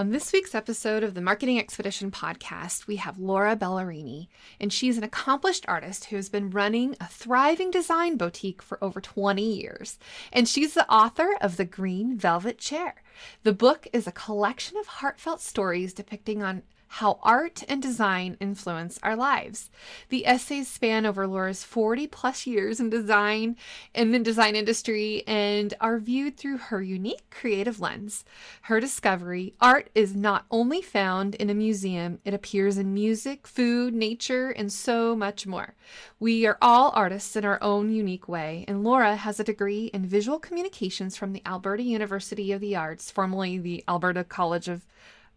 On this week's episode of the Marketing Expedition podcast, we have Laura Ballerini, and she's an accomplished artist who has been running a thriving design boutique for over 20 years. And she's the author of The Green Velvet Chair. The book is a collection of heartfelt stories depicting on how art and design influence our lives. The essays span over Laura's 40 plus years in design in the design industry and are viewed through her unique creative lens. Her discovery art is not only found in a museum, it appears in music, food, nature, and so much more. We are all artists in our own unique way, and Laura has a degree in visual communications from the Alberta University of the Arts, formerly the Alberta College of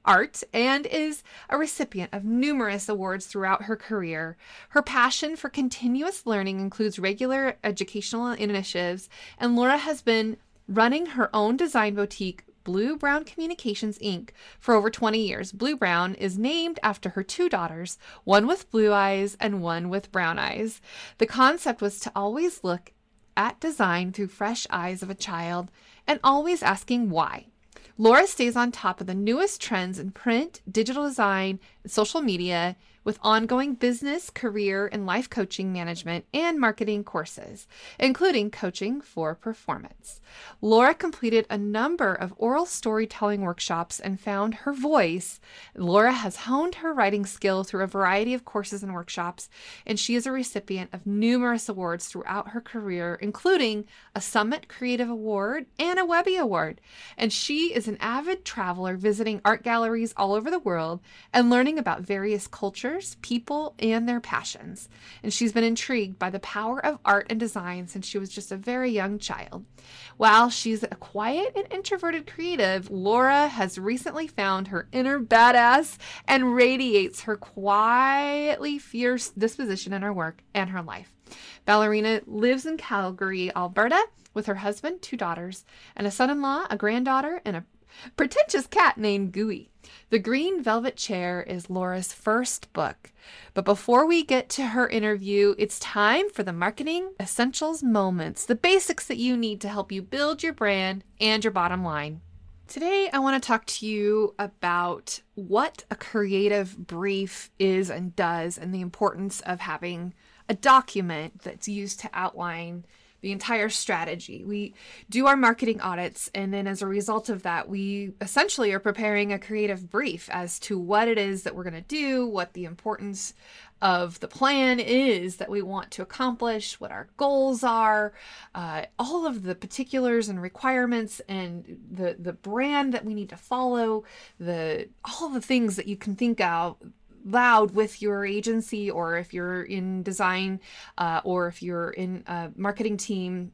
art and is a recipient of numerous awards throughout her career. Her passion for continuous learning includes regular educational initiatives, and Laura has been running her own design boutique. Blue Brown Communications Inc. for over 20 years. Blue Brown is named after her two daughters, one with blue eyes and one with brown eyes. The concept was to always look at design through fresh eyes of a child and always asking why. Laura stays on top of the newest trends in print, digital design, social media with ongoing business, career, and life coaching management and marketing courses, including coaching for performance. Laura completed a number of oral storytelling workshops and found her voice. Laura has honed her writing skill through a variety of courses and workshops, and she is a recipient of numerous awards throughout her career, including a Summit Creative Award and a Webby Award. And she is an avid traveler visiting art galleries all over the world and learning about various cultures people, and their passions. And she's been intrigued by the power of art and design since she was just a very young child. While she's a quiet and introverted creative, Laura has recently found her inner badass and radiates her quietly fierce disposition in her work and her life. Ballerini lives in Calgary, Alberta, with her husband, two daughters, and a son in law, a granddaughter, and a pretentious cat named Gooey. The Green Velvet Chair is Laura's first book. But before we get to her interview, it's time for the marketing essentials moments, the basics that you need to help you build your brand and your bottom line. Today, I want to talk to you about what a creative brief is and does, and the importance of having a document that's used to outline the entire strategy. We do our marketing audits, and then as a result of that, we essentially are preparing a creative brief as to what it is that we're going to do, what the importance of the plan is that we want to accomplish, what our goals are, uh, all of the particulars and requirements, and the the brand that we need to follow, the all the things that you can think of loud with your agency or if you're in design uh, or if you're in a marketing team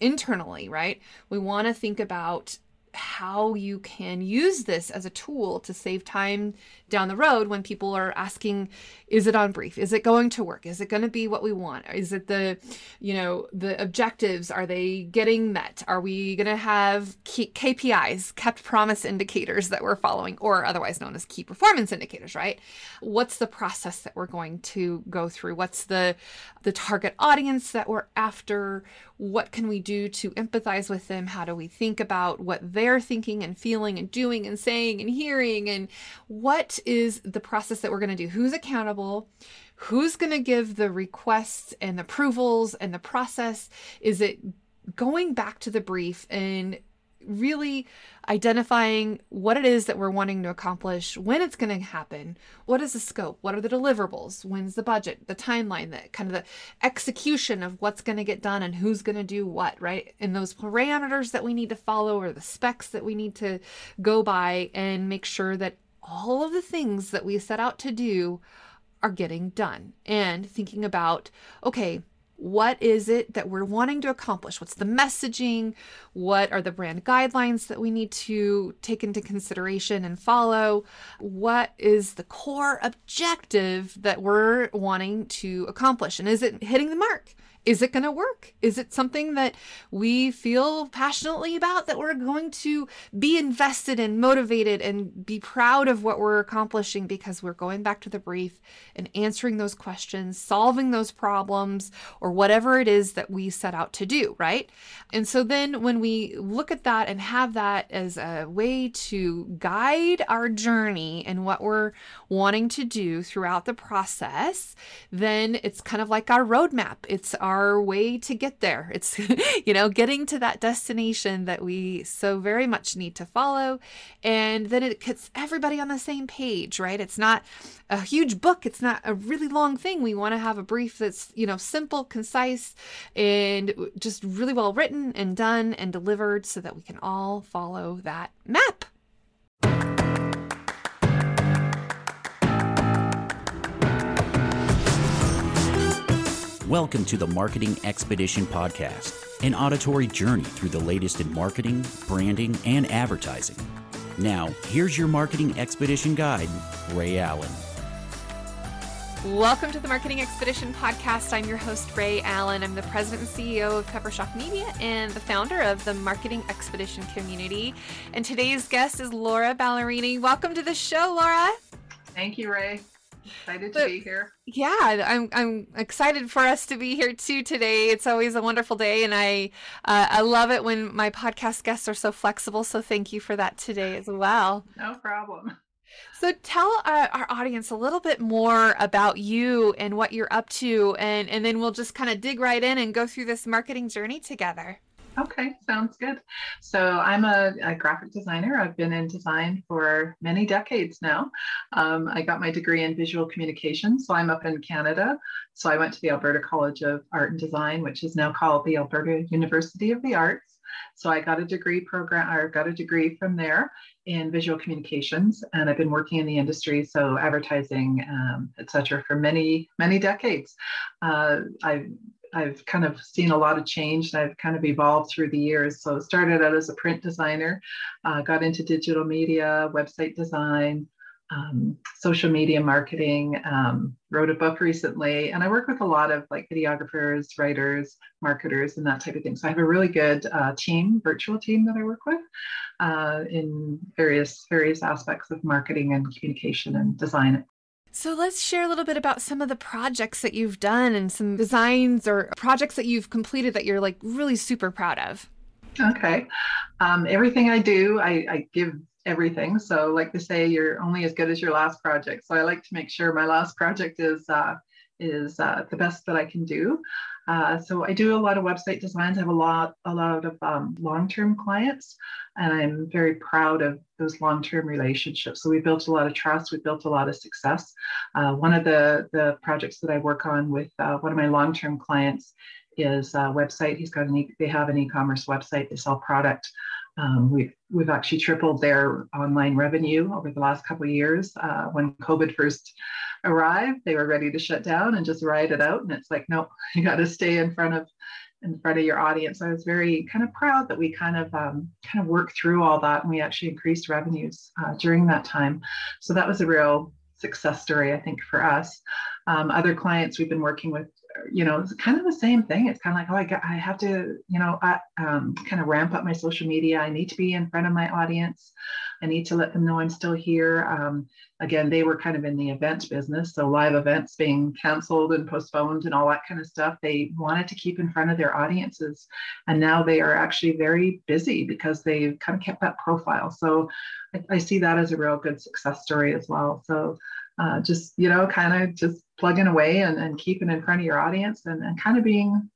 internally, right? We want to think about how you can use this as a tool to save time down the road when people are asking is it on brief? Is it going to work? Is it going to be what we want? Is it the you know the objectives? Are they getting met? Are we going to have kpis kept promise indicators that we're following or otherwise known as key performance indicators right? What's the process that we're going to go through? What's the the target audience that we're after? What can we do to empathize with them? How do we think about what they're thinking and feeling and doing and saying and hearing and what is the process that we're going to do? Who's accountable? Who's going to give the requests and approvals and the process? Is it going back to the brief and really identifying what it is that we're wanting to accomplish, when it's going to happen, what is the scope, what are the deliverables, when's the budget, the timeline, the kind of the execution of what's going to get done and who's going to do what, right? And those parameters that we need to follow or the specs that we need to go by and make sure that all of the things that we set out to do are getting done and thinking about, okay, what is it that we're wanting to accomplish? What's the messaging? What are the brand guidelines that we need to take into consideration and follow? What is the core objective that we're wanting to accomplish? And is it hitting the mark? Is it going to work? Is it something that we feel passionately about that we're going to be invested and motivated and be proud of what we're accomplishing because we're going back to the brief and answering those questions, solving those problems, or whatever it is that we set out to do, right? And so then when we look at that and have that as a way to guide our journey and what we're wanting to do throughout the process, then it's kind of like our roadmap. It's our our way to get there. It's, you know, getting to that destination that we so very much need to follow. And then it gets everybody on the same page, right? It's not a huge book, it's not a really long thing. We want to have a brief that's, you know, simple, concise, and just really well written and done and delivered so that we can all follow that map. Welcome to the Marketing Expedition Podcast, an auditory journey through the latest in marketing, branding, and advertising. Now, here's your Marketing Expedition guide, Ray Allen. Welcome to the Marketing Expedition Podcast. I'm your host, Ray Allen. I'm the president and CEO of Peppershock Media and the founder of the Marketing Expedition community. And today's guest is Laura Ballerini. Welcome to the show, Laura. Thank you, Ray. Excited to be here. Yeah, I'm I'm excited for us to be here too today. It's always a wonderful day, and I uh, I love it when my podcast guests are so flexible. So thank you for that today as well. No problem. So tell our, our audience a little bit more about you and what you're up to, and and then we'll just kind of dig right in and go through this marketing journey together. Okay, sounds good. So I'm a, a, graphic designer. I've been in design for many decades now. Um, I got my degree in visual communication, so I'm up in Canada. So I went to the Alberta College of Art and Design, which is now called the Alberta University of the Arts. So I got a degree program, or got a degree from there in visual communications, and I've been working in the industry, so advertising, um, etc., for many many decades. Uh, I've I've kind of seen a lot of change and I've kind of evolved through the years. So started out as a print designer, uh, got into digital media, website design, um, social media marketing, um, wrote a book recently, and I work with a lot of like videographers, writers, marketers, and that type of thing. So I have a really good uh, team, virtual team that I work with uh, in various various aspects of marketing and communication and design. So let's share a little bit about some of the projects that you've done and some designs or projects that you've completed that you're like really super proud of. Okay. Um, everything I do, I, I give everything. So, like to say, you're only as good as your last project. So, I like to make sure my last project is uh, is uh, the best that I can do. Uh, so I do a lot of website designs. I have a lot, a lot of um, long-term clients, and I'm very proud of those long-term relationships. So we built a lot of trust. We built a lot of success. Uh, one of the the projects that I work on with uh, one of my long-term clients is a website. He's got an e- they have an e-commerce website. They sell product. Um, we've we've actually tripled their online revenue over the last couple of years. Uh, when COVID first arrived, they were ready to shut down and just ride it out. And it's like, nope, you got to stay in front of in front of your audience. I was very kind of proud that we kind of um, kind of worked through all that and we actually increased revenues uh, during that time. So that was a real success story, I think, for us. Um, other clients we've been working with, you know, it's kind of the same thing. It's kind of like, oh, I, got, I have to, you know, I, um, kind of ramp up my social media. I need to be in front of my audience. I need to let them know I'm still here. Um, again, they were kind of in the event business, so live events being canceled and postponed and all that kind of stuff. They wanted to keep in front of their audiences, and now they are actually very busy because they've kind of kept that profile. So I, I see that as a real good success story as well. So uh, just you know, kind of just plugging away and, and keeping in front of your audience and, and kind of being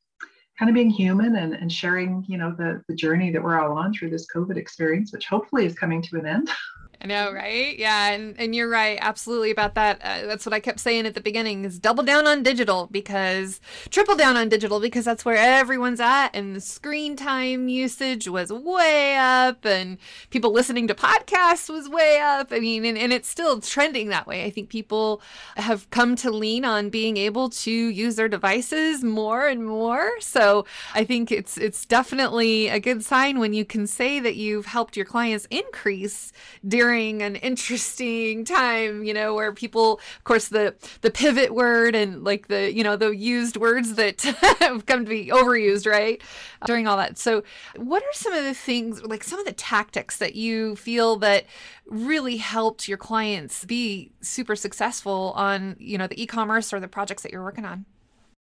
kind of being human and, and sharing, you know, the, the journey that we're all on through this COVID experience, which hopefully is coming to an end. I know, right? Yeah, and, and you're right, absolutely about that. Uh, that's what I kept saying at the beginning: is double down on digital because triple down on digital because that's where everyone's at, and the screen time usage was way up, and people listening to podcasts was way up. I mean, and, and it's still trending that way. I think people have come to lean on being able to use their devices more and more. So I think it's it's definitely a good sign when you can say that you've helped your clients increase during during an interesting time, you know, where people, of course, the the pivot word and like the you know the used words that have come to be overused, right? During all that. So, what are some of the things, like some of the tactics that you feel that really helped your clients be super successful on you know the e-commerce or the projects that you're working on?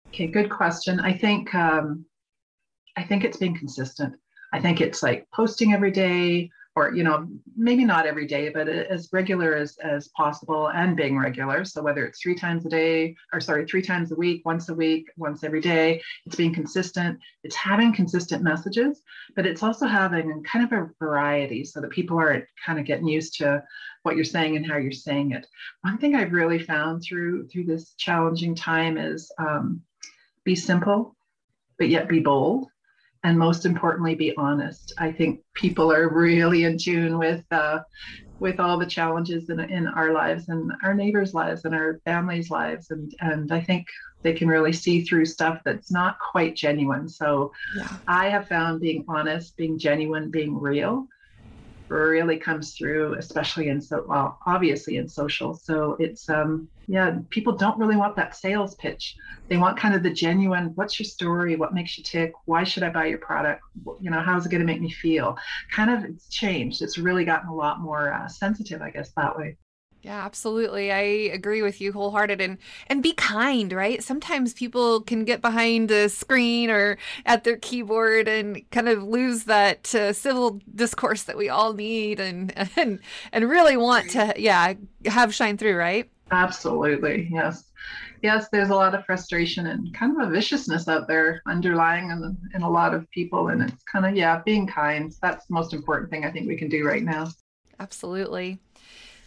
Okay, good question. I think um, I think it's being consistent. I think it's like posting every day, or you know maybe not every day but as regular as as possible and being regular. So whether it's three times a day or sorry three times a week once a week once every day it's being consistent. It's having consistent messages but it's also having kind of a variety so that people are kind of getting used to what you're saying and how you're saying it. One thing i've really found through through this challenging time is um, be simple but yet be bold and most importantly be honest i think people are really in tune with uh, with all the challenges in, in our lives and our neighbors lives and our families lives and and i think they can really see through stuff that's not quite genuine so yeah. i have found being honest being genuine being real really comes through, especially in so well, obviously in social. So it's um yeah, people don't really want that sales pitch. They want kind of the genuine, what's your story? What makes you tick? Why should I buy your product? You know, how's it going to make me feel? Kind of it's changed. It's really gotten a lot more uh, sensitive, I guess, that way. Yeah, absolutely. I agree with you wholehearted and and be kind, right? Sometimes people can get behind a screen or at their keyboard and kind of lose that uh, civil discourse that we all need and and and really want to yeah, have shine through, right? Absolutely. Yes. Yes, there's a lot of frustration and kind of a viciousness out there underlying in, in a lot of people and it's kind of yeah, being kind. That's the most important thing I think we can do right now. Absolutely.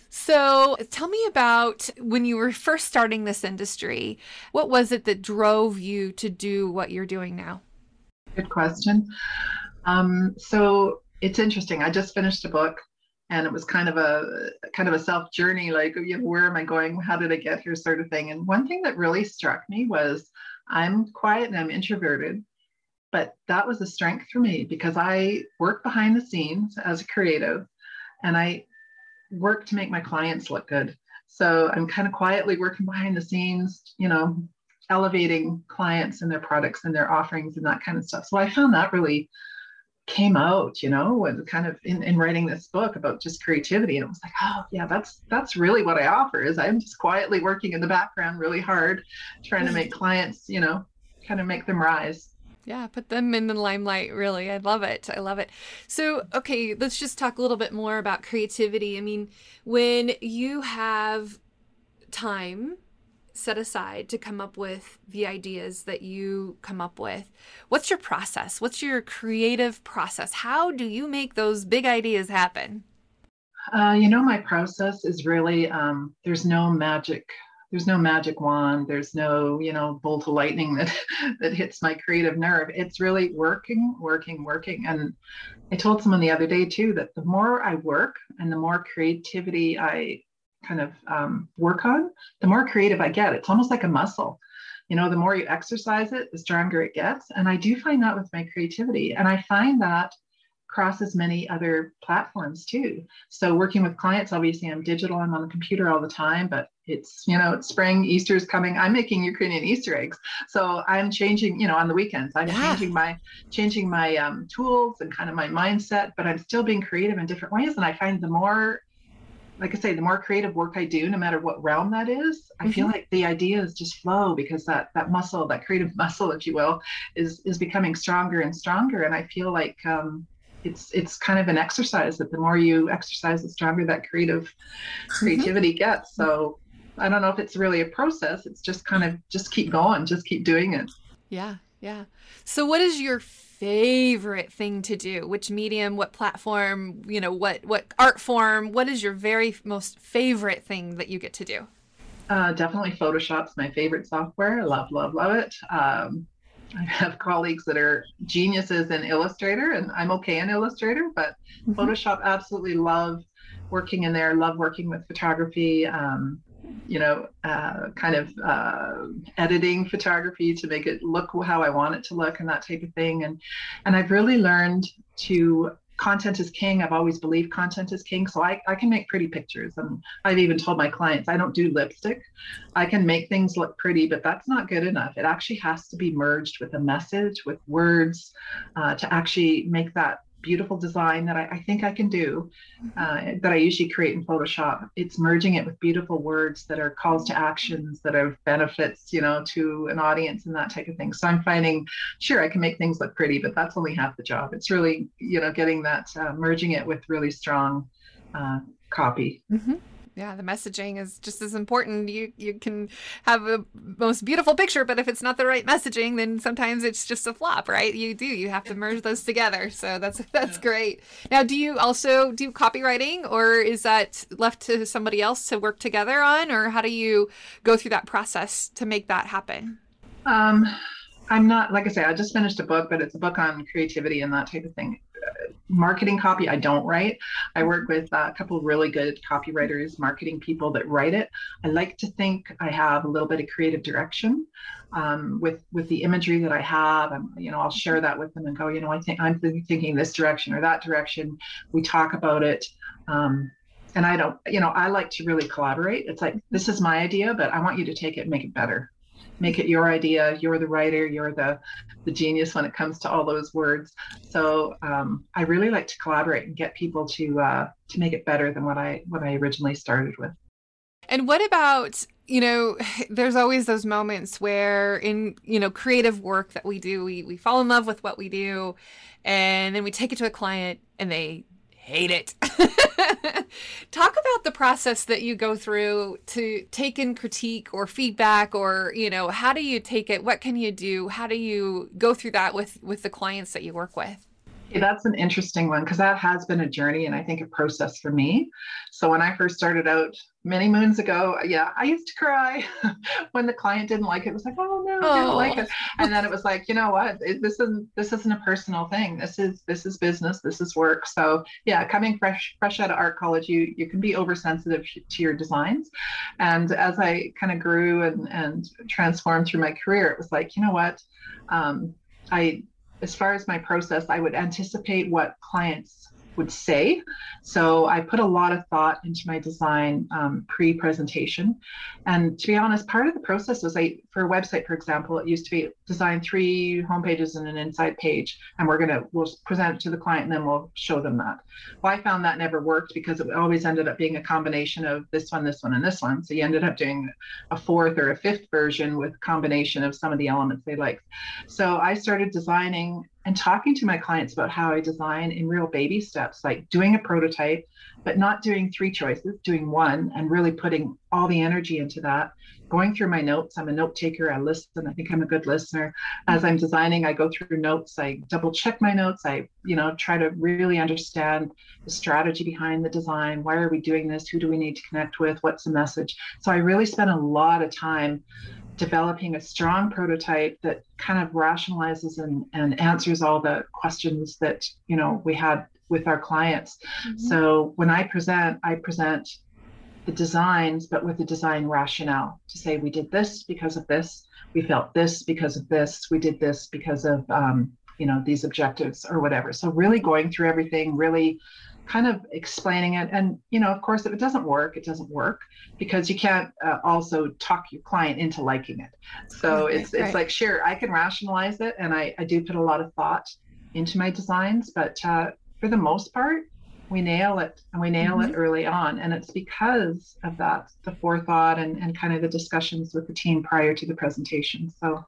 So tell me about when you were first starting this industry. What was it that drove you to do what you're doing now? Good question. Um, so it's interesting. I just finished a book and it was kind of a kind of a self journey like you know, where am i going how did i get here sort of thing and one thing that really struck me was i'm quiet and i'm introverted but that was a strength for me because i work behind the scenes as a creative and i work to make my clients look good. So I'm kind of quietly working behind the scenes, you know, elevating clients and their products and their offerings and that kind of stuff. So I found that really came out, you know, and kind of in, in writing this book about just creativity. And it was like, oh yeah, that's that's really what I offer is I'm just quietly working in the background really hard, trying to make clients, you know, kind of make them rise. Yeah, put them in the limelight, really. I love it. I love it. So, okay, let's just talk a little bit more about creativity. I mean, when you have time set aside to come up with the ideas that you come up with, what's your process? What's your creative process? How do you make those big ideas happen? Uh, you know, my process is really um, there's no magic there's no magic wand there's no you know bolt of lightning that that hits my creative nerve it's really working working working and i told someone the other day too that the more i work and the more creativity i kind of um, work on the more creative i get it's almost like a muscle you know the more you exercise it the stronger it gets and i do find that with my creativity and i find that crosses many other platforms too. So working with clients, obviously I'm digital, I'm on the computer all the time, but it's, you know, it's spring, Easter's coming. I'm making Ukrainian Easter eggs. So I'm changing, you know, on the weekends, I'm yeah. changing my, changing my um, tools and kind of my mindset, but I'm still being creative in different ways. And I find the more like I say, the more creative work I do, no matter what realm that is, I mm-hmm. feel like the ideas just flow because that that muscle, that creative muscle, if you will, is is becoming stronger and stronger. And I feel like um, it's it's kind of an exercise that the more you exercise the stronger that creative mm-hmm. creativity mm-hmm. gets so i don't know if it's really a process it's just kind of just keep going just keep doing it yeah yeah so what is your favorite thing to do? Which medium what platform you know what what art form? What is your very most favorite thing that you get to do? Uh, definitely photoshop's my favorite software. Love love love it. Um, I have colleagues that are geniuses in Illustrator, and I'm okay in Illustrator, but mm-hmm. Photoshop absolutely love working in there, love working with photography, um, you know, uh, kind of uh, editing photography to make it look how I want it to look and that type of thing. And and I've really learned to content is king. I've always believed content is king. So I, I can make pretty pictures. And I've even told my clients I don't do lipstick. I can make things look pretty, but that's not good enough. It actually has to be merged with a message, with words, uh, to actually make that beautiful design that I, I think I can do uh, that I usually create in Photoshop. It's merging it with beautiful words that are calls to actions that are benefits, you know, to an audience and that type of thing. So I'm finding, sure, I can make things look pretty, but that's only half the job. It's really, you know, getting that, uh, merging it with really strong uh, copy. Mm-hmm yeah the messaging is just as important. You you can have a most beautiful picture but if it's not the right messaging then sometimes it's just a flop right? You do you have to merge those together. So that's that's great. Now do you also do copywriting or is that left to somebody else to work together on or how do you go through that process to make that happen? Um I'm not like I say, I just finished a book, but it's a book on creativity and that type of thing marketing copy I don't write. I work with a couple really good copywriters, marketing people that write it. I like to think I have a little bit of creative direction um, with with the imagery that I have. I'm, you know, I'll share that with them and go, you know, I think I'm thinking this direction or that direction. We talk about it. Um, and I don't, you know, I like to really collaborate. It's like this is my idea, but I want you to take it and make it better make it your idea. You're the writer. You're the the genius when it comes to all those words. So um, i really like to collaborate and get people to uh, to make it better than what i what i originally started with. And what about you know there's always those moments where in you know creative work that we do we we fall in love with what we do and then we take it to a client and they hate it. Talk about the process that you go through to take in critique or feedback or, you know, how do you take it? What can you do? How do you go through that with with the clients that you work with? That's an interesting one because that has been a journey and I think a process for me. So when I first started out many moons ago, yeah, I used to cry when the client didn't like it. It was like, oh no, I didn't like it. And then it was like, you know what? This isn't this isn't a personal thing. This is this is business. This is work. So yeah, coming fresh fresh out of art college, you you can be oversensitive to your designs. And as I kind of grew and and transformed through my career, it was like, you know what? Um, I as far as my process, I would anticipate what clients would say. So I put a lot of thought into my design um, pre-presentation. And to be honest, part of the process was I, for a website, for example, it used to be design three home pages and an inside page, and we're gonna we'll present it to the client and then we'll show them that. Well, I found that never worked because it always ended up being a combination of this one, this one, and this one. So you ended up doing a fourth or a fifth version with combination of some of the elements they liked. So I started designing and talking to my clients about how I design in real baby steps, like doing a prototype, but not doing three choices, doing one and really putting all the energy into that. Going through my notes, I'm a note taker, I listen, I think I'm a good listener. As I'm designing, I go through notes, I double check my notes, I, you know, try to really understand the strategy behind the design. Why are we doing this? Who do we need to connect with? What's the message? So I really spent a lot of time developing a strong prototype that kind of rationalizes and, and answers all the questions that you know we had with our clients. Mm-hmm. so when i present i present the designs but with the design rationale to say we did this because of this. We felt this because of this. We did this because of um, you know these objectives or whatever. So really going through everything really kind of explaining it. And you know of course if it doesn't work it doesn't work because you can't uh, also talk your client into liking it. So it's right. it's like sure i can rationalize it and I, I do put a lot of thought into my designs but uh, for the most part we nail it and we nail mm-hmm. it early on. And it's because of that the forethought and, and kind of the discussions with the team prior to the presentation. So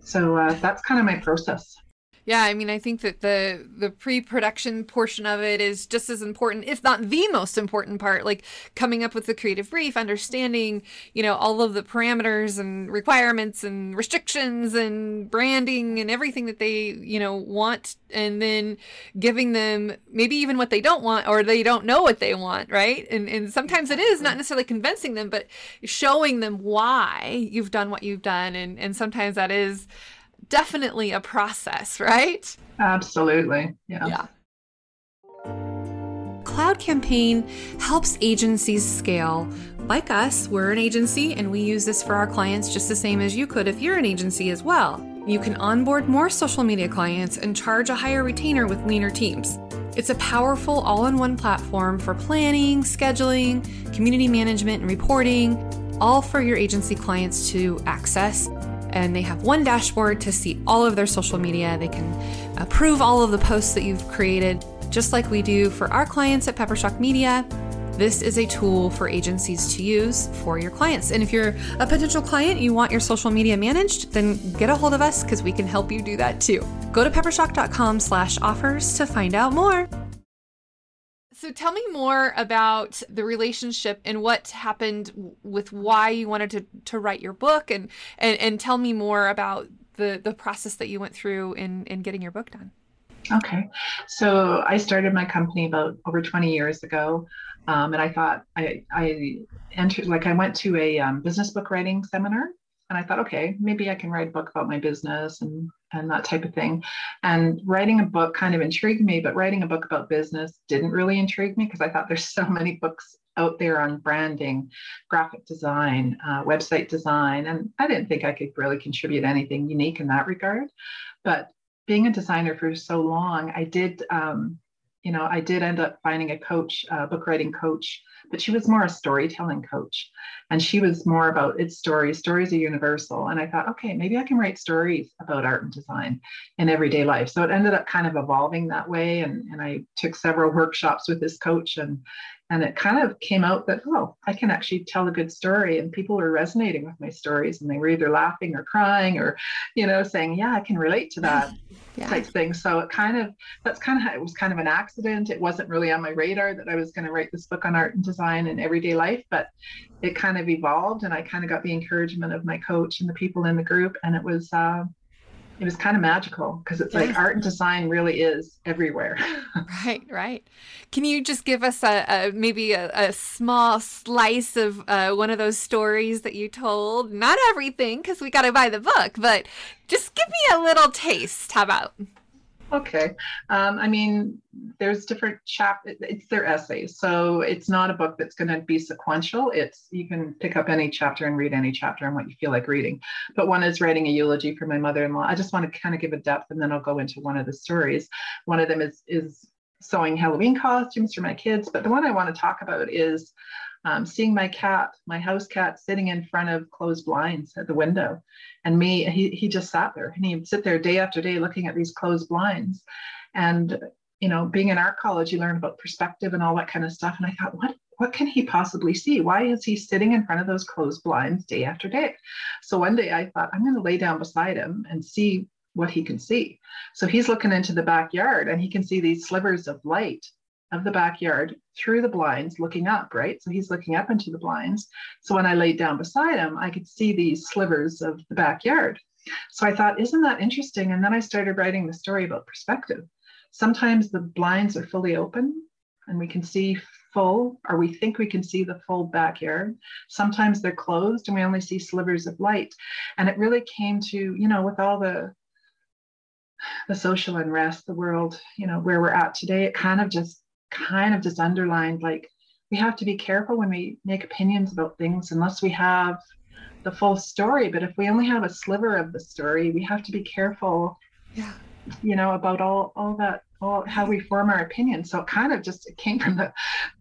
so uh, that's kind of my process yeah, I mean, I think that the the pre-production portion of it is just as important, if not the most important part. Like coming up with the creative brief, understanding, you know, all of the parameters and requirements and restrictions and branding and everything that they, you know, want, and then giving them maybe even what they don't want or they don't know what they want, right? And and sometimes it is not necessarily convincing them, but showing them why you've done what you've done, and and sometimes that is definitely a process, right? Absolutely. Yeah. Yeah. Cloud Campaign helps agencies scale. Like us, we're an agency and we use this for our clients just the same as you could if you're an agency as well. You can onboard more social media clients and charge a higher retainer with leaner teams. It's a powerful all in one platform for planning, scheduling, community management, and reporting, all for your agency clients to access. And they have one dashboard to see all of their social media. They can approve all of the posts that you've created, just like we do for our clients at Peppershock Media. This is a tool for agencies to use for your clients. And if you're a potential client, you want your social media managed, then get a hold of us because we can help you do that too. Go to peppershock.com slash offers to find out more. So tell me more about the relationship and what happened with why you wanted to, to write your book and, and, and tell me more about the, the process that you went through in, in getting your book done. Okay. So I started my company about over 20 years ago. Um, and I thought I, I entered, like I went to a um, business book writing seminar and I thought, okay, maybe I can write a book about my business and, and that type of thing. And writing a book kind of intrigued me, but writing a book about business didn't really intrigue me because I thought there's so many books out there on branding, graphic design, uh, website design. And I didn't think I could really contribute anything unique in that regard. But being a designer for so long, I did um, you know, I did end up finding a coach, a book writing coach, but she was more a storytelling coach. And she was more about its stories. Stories are universal. And I thought, okay, maybe I can write stories about art and design in everyday life. So it ended up kind of evolving that way. And, and I took several workshops with this coach and and it kind of came out that oh i can actually tell a good story and people were resonating with my stories and they were either laughing or crying or you know saying yeah i can relate to that yeah. type thing so it kind of that's kind of how it was kind of an accident it wasn't really on my radar that i was going to write this book on art and design and everyday life but it kind of evolved and i kind of got the encouragement of my coach and the people in the group and it was uh, it was kind of magical because it's like art and design really is everywhere. right, right. Can you just give us a, a maybe a, a, small slice of uh, one of those stories that you told? Not everything because we got to buy the book, but just give me a little taste. How about? Okay. Um, I mean, there's different chap. It's their essays, so it's not a book that's going to be sequential. It's you can pick up any chapter and read any chapter and what you feel like reading. But one is writing a eulogy for my mother-in-law. I just want to kind of give a depth, and then I'll go into one of the stories. One of them is is sewing Halloween costumes for my kids, but the one I want to talk about is um, seeing my cat, my house cat, sitting in front of closed blinds at the window. And me, he, he just sat there and he'd sit there day after day looking at these closed blinds. And, you know, being in art college, you learn about perspective and all that kind of stuff. And I thought, what, what can he possibly see? Why is he sitting in front of those closed blinds day after day? So one day I thought, I'm going to lay down beside him and see what he can see. So he's looking into the backyard and he can see these slivers of light of the backyard through the blinds looking up, right? So he's looking up into the blinds. So when I laid down beside him, I could see these slivers of the backyard. So I thought, isn't that interesting? And then I started writing the story about perspective. Sometimes the blinds are fully open and we can see full, or we think we can see the full backyard. Sometimes they're closed and we only see slivers of light. And it really came to, you know, with all the the social unrest, the world, you know, where we're at today, it kind of just kind of just underlined like we have to be careful when we make opinions about things unless we have the full story. But if we only have a sliver of the story we have to be careful yeah. you know about all all that all how we form our opinions. So it kind of just it came from the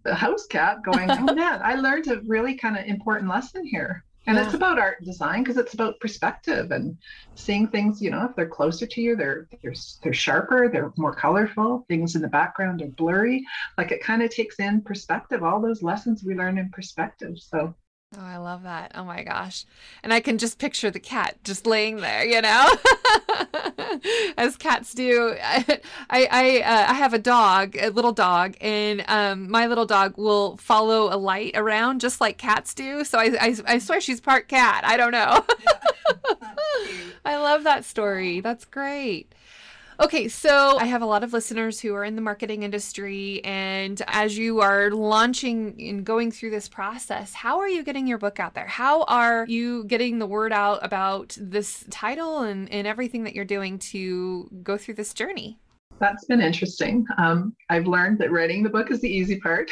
the house cat going oh man i learned a really kind of important lesson here and yeah. it's about art and design because it's about perspective and seeing things you know if they're closer to you they're they're, they're sharper they're more colorful things in the background are blurry like it kind of takes in perspective all those lessons we learn in perspective so Oh, I love that. Oh my gosh. And I can just picture the cat just laying there, you know, as cats do. I I uh, I have a dog, a little dog, and um, my little dog will follow a light around just like cats do. So I I, I swear she's part cat. I don't know. I love that story. That's great. Okay, so I have a lot of listeners who are in the marketing industry. And as you are launching and going through this process, how are you getting your book out there? How are you getting the word out about this title and, and everything that you're doing to go through this journey? That's been interesting. Um, I've learned that writing the book is the easy part.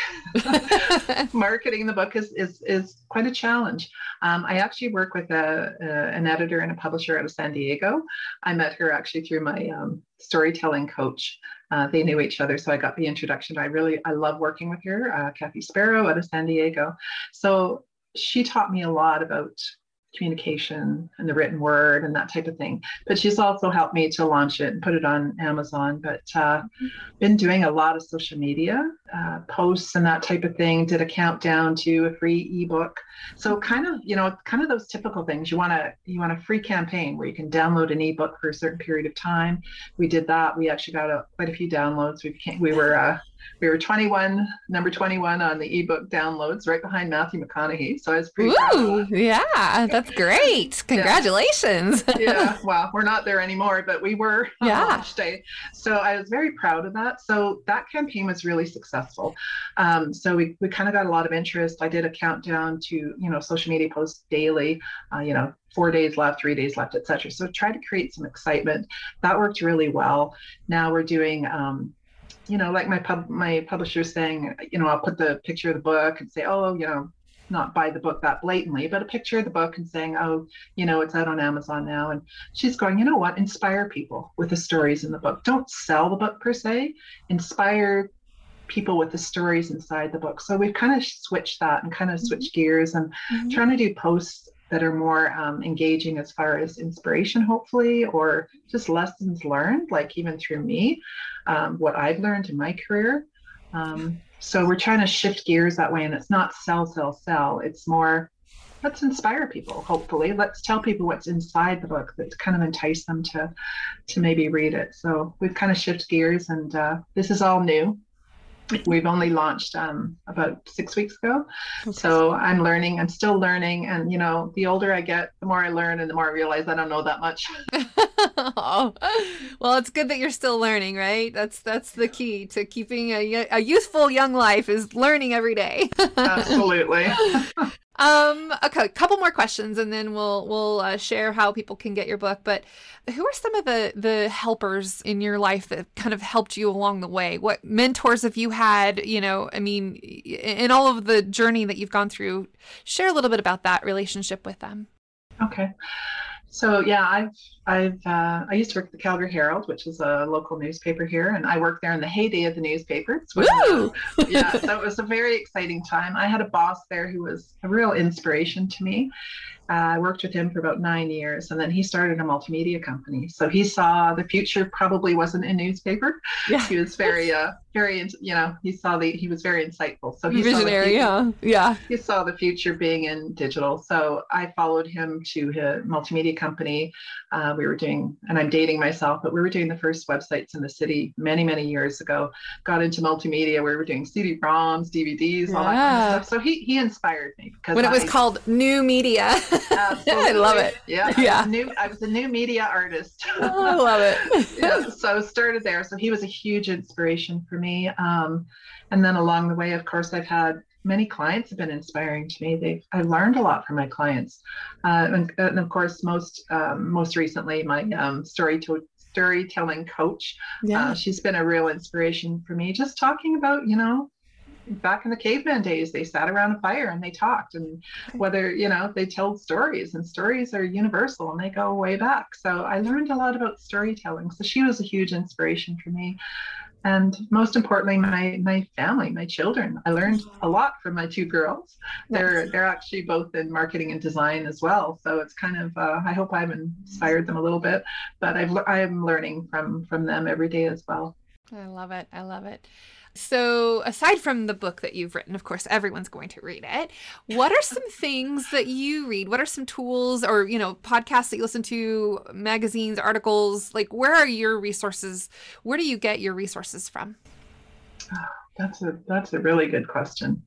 Marketing the book is, is, is quite a challenge. Um, I actually work with a, a, an editor and a publisher out of San Diego. I met her actually through my um, storytelling coach. Uh, they knew each other, so I got the introduction. I really I love working with her, uh, Kathy Sparrow out of San Diego. So she taught me a lot about communication and the written word and that type of thing. But she's also helped me to launch it and put it on Amazon. But uh, been doing a lot of social media uh, posts and that type of thing. Did a countdown to a free ebook. So kind of you know kind of those typical things. You want to you want a free campaign where you can download an ebook for a certain period of time. We did that. We actually got a, quite a few downloads. We became, we were uh, we were 21, number 21 on the ebook downloads, right behind Matthew McConaughey. So I was pretty Ooh, yeah, that's great. Congratulations. yeah. yeah. well, we're not there anymore, but we were yeah. launch day. So I was very proud of that. So that campaign was really successful. Um, so we, we kind of got a lot of interest. I did a countdown to, you know, social media posts daily, uh, you know, four days left, three days left, etc. So try to create some excitement. That worked really well. Now we're doing um, you know, like my pub, my publisher saying, you know, I'll put the picture of the book and say, oh, you know, not buy the book that blatantly, but a picture of the book and saying, oh, you know, it's out on Amazon now. And she's going, you know what? Inspire people with the stories in the book. Don't sell the book per se. Inspire people with the stories inside the book. So we've kind of switched that and kind of switched mm-hmm. gears and mm-hmm. trying to do posts that are more um, engaging as far as inspiration, hopefully, or just lessons learned, like even through me, um, what I've learned in my career. Um, so we're trying to shift gears that way, and it's not sell, sell, sell. It's more let's inspire people. Hopefully, let's tell people what's inside the book that kind of entice them to to maybe read it. So we've kind of shifted gears, and uh, this is all new we've only launched um, about six weeks ago okay. so i'm learning i'm still learning and you know the older i get the more i learn and the more i realize i don't know that much oh. well it's good that you're still learning right that's that's the key to keeping a, a youthful young life is learning every day absolutely um, okay, a couple more questions, and then we'll we'll uh, share how people can get your book. But who are some of the the helpers in your life that kind of helped you along the way? What mentors have you had? You know, I mean, in all of the journey that you've gone through, share a little bit about that relationship with them. Okay. So yeah, I've I've uh, I used to work at the Calgary Herald, which is a local newspaper here, and I worked there in the heyday of the newspapers. When, uh, yeah, so it was a very exciting time. I had a boss there who was a real inspiration to me, uh, I worked with him for about nine years, and then he started a multimedia company. So he saw the future probably wasn't in newspaper. Yeah. He was very, uh, very, you know, he saw the, he was very insightful. So he visionary, yeah, yeah. He saw the future being in digital. So I followed him to his multimedia company. Uh, we were doing, and I'm dating myself, but we were doing the first websites in the city many, many years ago. Got into multimedia. We were doing CD-ROMs, DVDs, all yeah. that kind of stuff. So he he inspired me because when it was I, called new media. I love it. Yeah. Yeah. I was, new, I was a new media artist. oh, I love it. yeah. So started there. So he was a huge inspiration for me. Um, and then along the way, of course, I've had many clients have been inspiring to me. They've I learned a lot from my clients, uh, and, and, of course, most um, most recently, my um, story to storytelling coach. Yeah. Uh, she's been a real inspiration for me. Just talking about you know back in the caveman days they sat around a fire and they talked and whether you know they told stories and stories are universal and they go way back. So i learned a lot about storytelling. So she was a huge inspiration for me. And most importantly my my family my children. I learned a lot from my two girls. They're they're actually both in marketing and design as well. So it's kind of uh, i hope i've inspired them a little bit but i've i'm learning from from them every day as well. I love it. I love it so, aside from the book that you've written, of course, everyone's going to read it. What are some things that you read? What are some tools or, you know, podcasts that you listen to, magazines, articles? Like, where are your resources? Where do you get your resources from? That's a that's a really good question.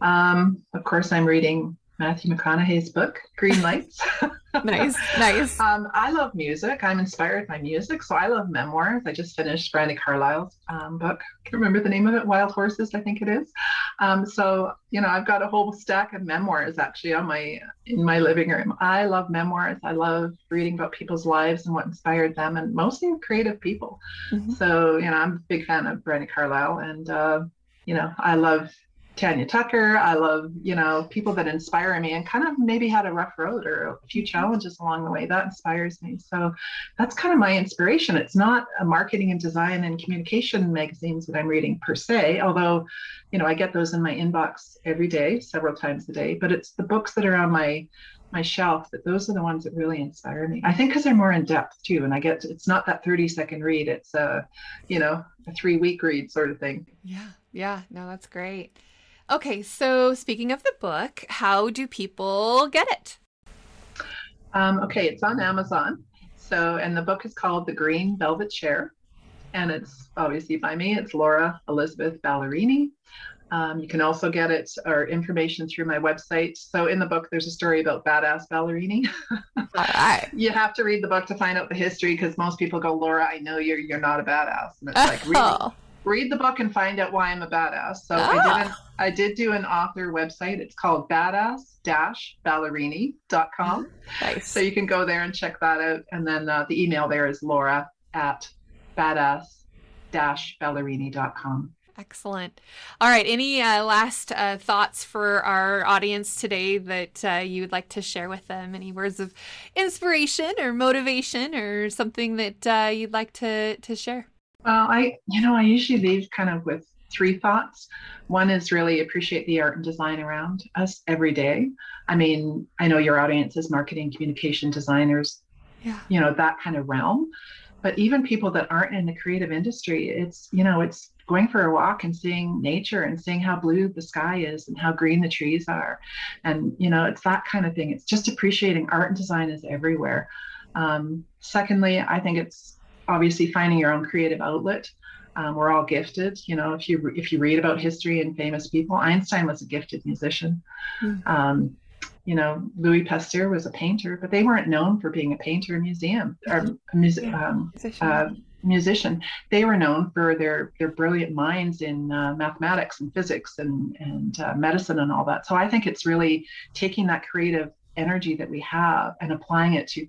Um, of course, I'm reading Matthew McConaughey's book, Green Lights. nice, nice. Um, I love music. I'm inspired by music, so I love memoirs. I just finished Brandi Carlile's um, book. I can't remember the name of it. Wild Horses, I think it is. Um, so you know, I've got a whole stack of memoirs actually on my in my living room. I love memoirs. I love reading about people's lives and what inspired them, and mostly creative people. Mm-hmm. So you know, I'm a big fan of Brandi Carlile, and uh, you know, I love Tanya Tucker. I love, you know, people that inspire me and kind of maybe had a rough road or a few challenges along the way. That inspires me. So that's kind of my inspiration. It's not a marketing and design and communication magazines that I'm reading per se, although, you know, I get those in my inbox every day, several times a day, but it's the books that are on my my shelf that those are the ones that really inspire me i think because they're more in depth too and i get to, it's not that 30 second read it's a you know a three week read sort of thing yeah yeah no that's great Okay, so speaking of the book, how do people get it? Um, okay, it's on Amazon. So, and the book is called The Green Velvet Chair, and it's obviously by me. It's Laura Elizabeth Ballerini. Um, you can also get it or information through my website. So in the book, there's a story about badass Ballerini. All right. you have to read the book to find out the history because most people go, Laura, I know you're you're not a badass, and it's like really, oh read the book and find out why I'm a badass. So ah. I did an, I did do an author website. It's called badass-ballerini.com. Nice. So you can go there and check that out. And then uh, the email there is laura at badass-ballerini.com. Excellent. All right. Any uh, last uh, thoughts for our audience today that uh, you would like to share with them? Any words of inspiration or motivation or something that uh, you'd like to, to share? Well, I, you know, I usually leave kind of with three thoughts. One is really appreciate the art and design around us every day. I mean, I know your audience is marketing, communication designers, yeah. you know, that kind of realm. But even people that aren't in the creative industry, it's, you know, it's going for a walk and seeing nature and seeing how blue the sky is and how green the trees are. And, you know, it's that kind of thing. It's just appreciating art and design is everywhere. Um, secondly, I think it's obviously finding your own creative outlet. Um, we're all gifted. You know, if you if you read about history and famous people, Einstein was a gifted musician. Mm-hmm. Um, you know, Louis Pasteur was a painter, but they weren't known for being a painter, a museum or a music, um, uh, musician. They were known for their their brilliant minds in uh, mathematics and physics and and uh, medicine and all that. So I think it's really taking that creative energy that we have and applying it to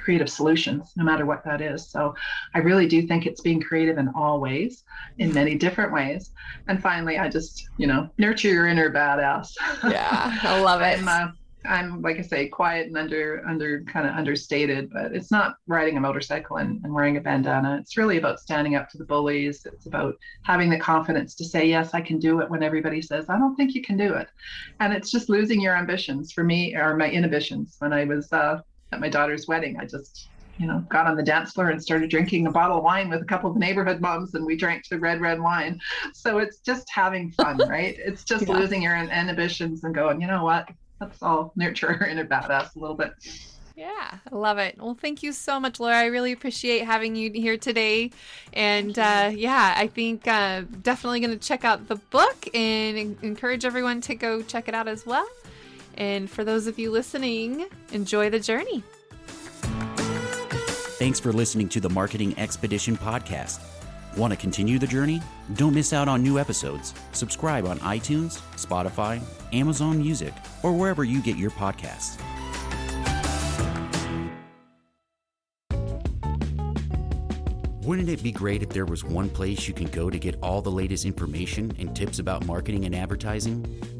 creative solutions, no matter what that is. So I really do think it's being creative in all ways, in many different ways. And finally, I just, you know, nurture your inner badass. Yeah, I love it. I'm, uh, I'm like I say, quiet and under under kind of understated, but it's not riding a motorcycle and, and wearing a bandana. It's really about standing up to the bullies. It's about having the confidence to say, yes, I can do it when everybody says, I don't think you can do it. And it's just losing your ambitions for me or my inhibitions. When I was uh, at my daughter's wedding. I just, you know, got on the dance floor and started drinking a bottle of wine with a couple of neighborhood moms, and we drank the red, red wine. So it's just having fun, right? It's just yeah. losing your inhibitions and going, you know what? Let's all nurture our inner badass a little bit. Yeah, I love it. Well, thank you so much, Laura. I really appreciate having you here today. And uh, yeah, I think uh, definitely going to check out the book and encourage everyone to go check it out as well. And for those of you listening, enjoy the journey. Thanks for listening to the Marketing Expedition podcast. Want to continue the journey? Don't miss out on new episodes. Subscribe on iTunes, Spotify, Amazon Music, or wherever you get your podcasts. Wouldn't it be great if there was one place you can go to get all the latest information and tips about marketing and advertising?